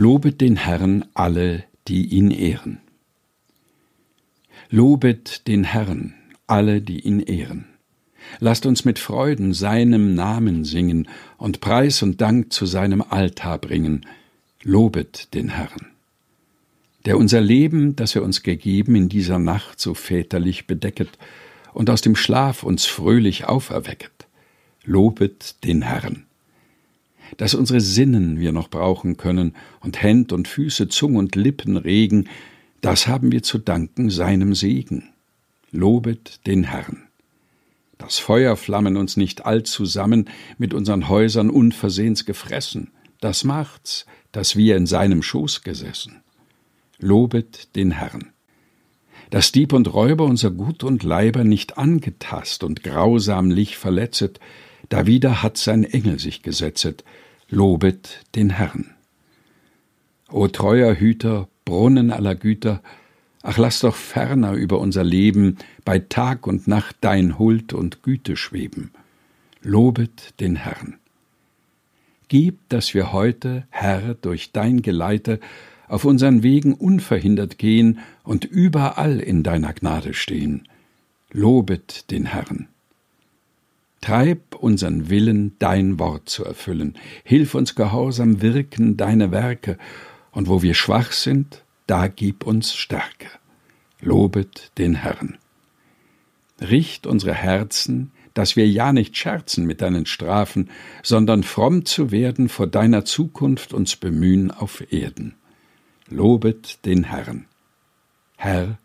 Lobet den Herrn alle, die ihn ehren. Lobet den Herrn alle, die ihn ehren. Lasst uns mit Freuden seinem Namen singen und Preis und Dank zu seinem Altar bringen. Lobet den Herrn. Der unser Leben, das er uns gegeben, in dieser Nacht so väterlich bedecket und aus dem Schlaf uns fröhlich auferwecket. Lobet den Herrn dass unsere Sinnen wir noch brauchen können und Händ und Füße, Zung und Lippen regen, das haben wir zu danken seinem Segen. Lobet den Herrn. Das Feuer flammen uns nicht allzusammen mit unseren Häusern unversehens gefressen. Das macht's, dass wir in seinem Schoß gesessen. Lobet den Herrn. Dass Dieb und Räuber unser Gut und Leiber nicht angetast und grausamlich verletzet, dawider hat sein Engel sich gesetzet, lobet den Herrn. O treuer Hüter, Brunnen aller Güter, ach lass doch ferner über unser Leben bei Tag und Nacht dein Huld und Güte schweben. Lobet den Herrn. Gib, dass wir heute, Herr, durch dein Geleite auf unseren Wegen unverhindert gehen und überall in deiner Gnade stehen. Lobet den Herrn. Treib unseren Willen, dein Wort zu erfüllen. Hilf uns gehorsam wirken deine Werke, und wo wir schwach sind, da gib uns Stärke. Lobet den Herrn. Richt unsere Herzen, dass wir ja nicht scherzen mit deinen Strafen, sondern fromm zu werden vor deiner Zukunft uns bemühen auf Erden. Lobet den Herrn. Herr,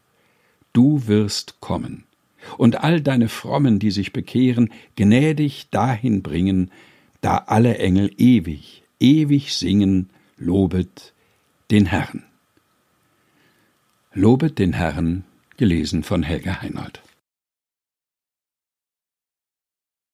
du wirst kommen und all deine Frommen, die sich bekehren, gnädig dahin bringen, da alle Engel ewig, ewig singen, lobet den Herrn. Lobet den Herrn, gelesen von Helga Heinold.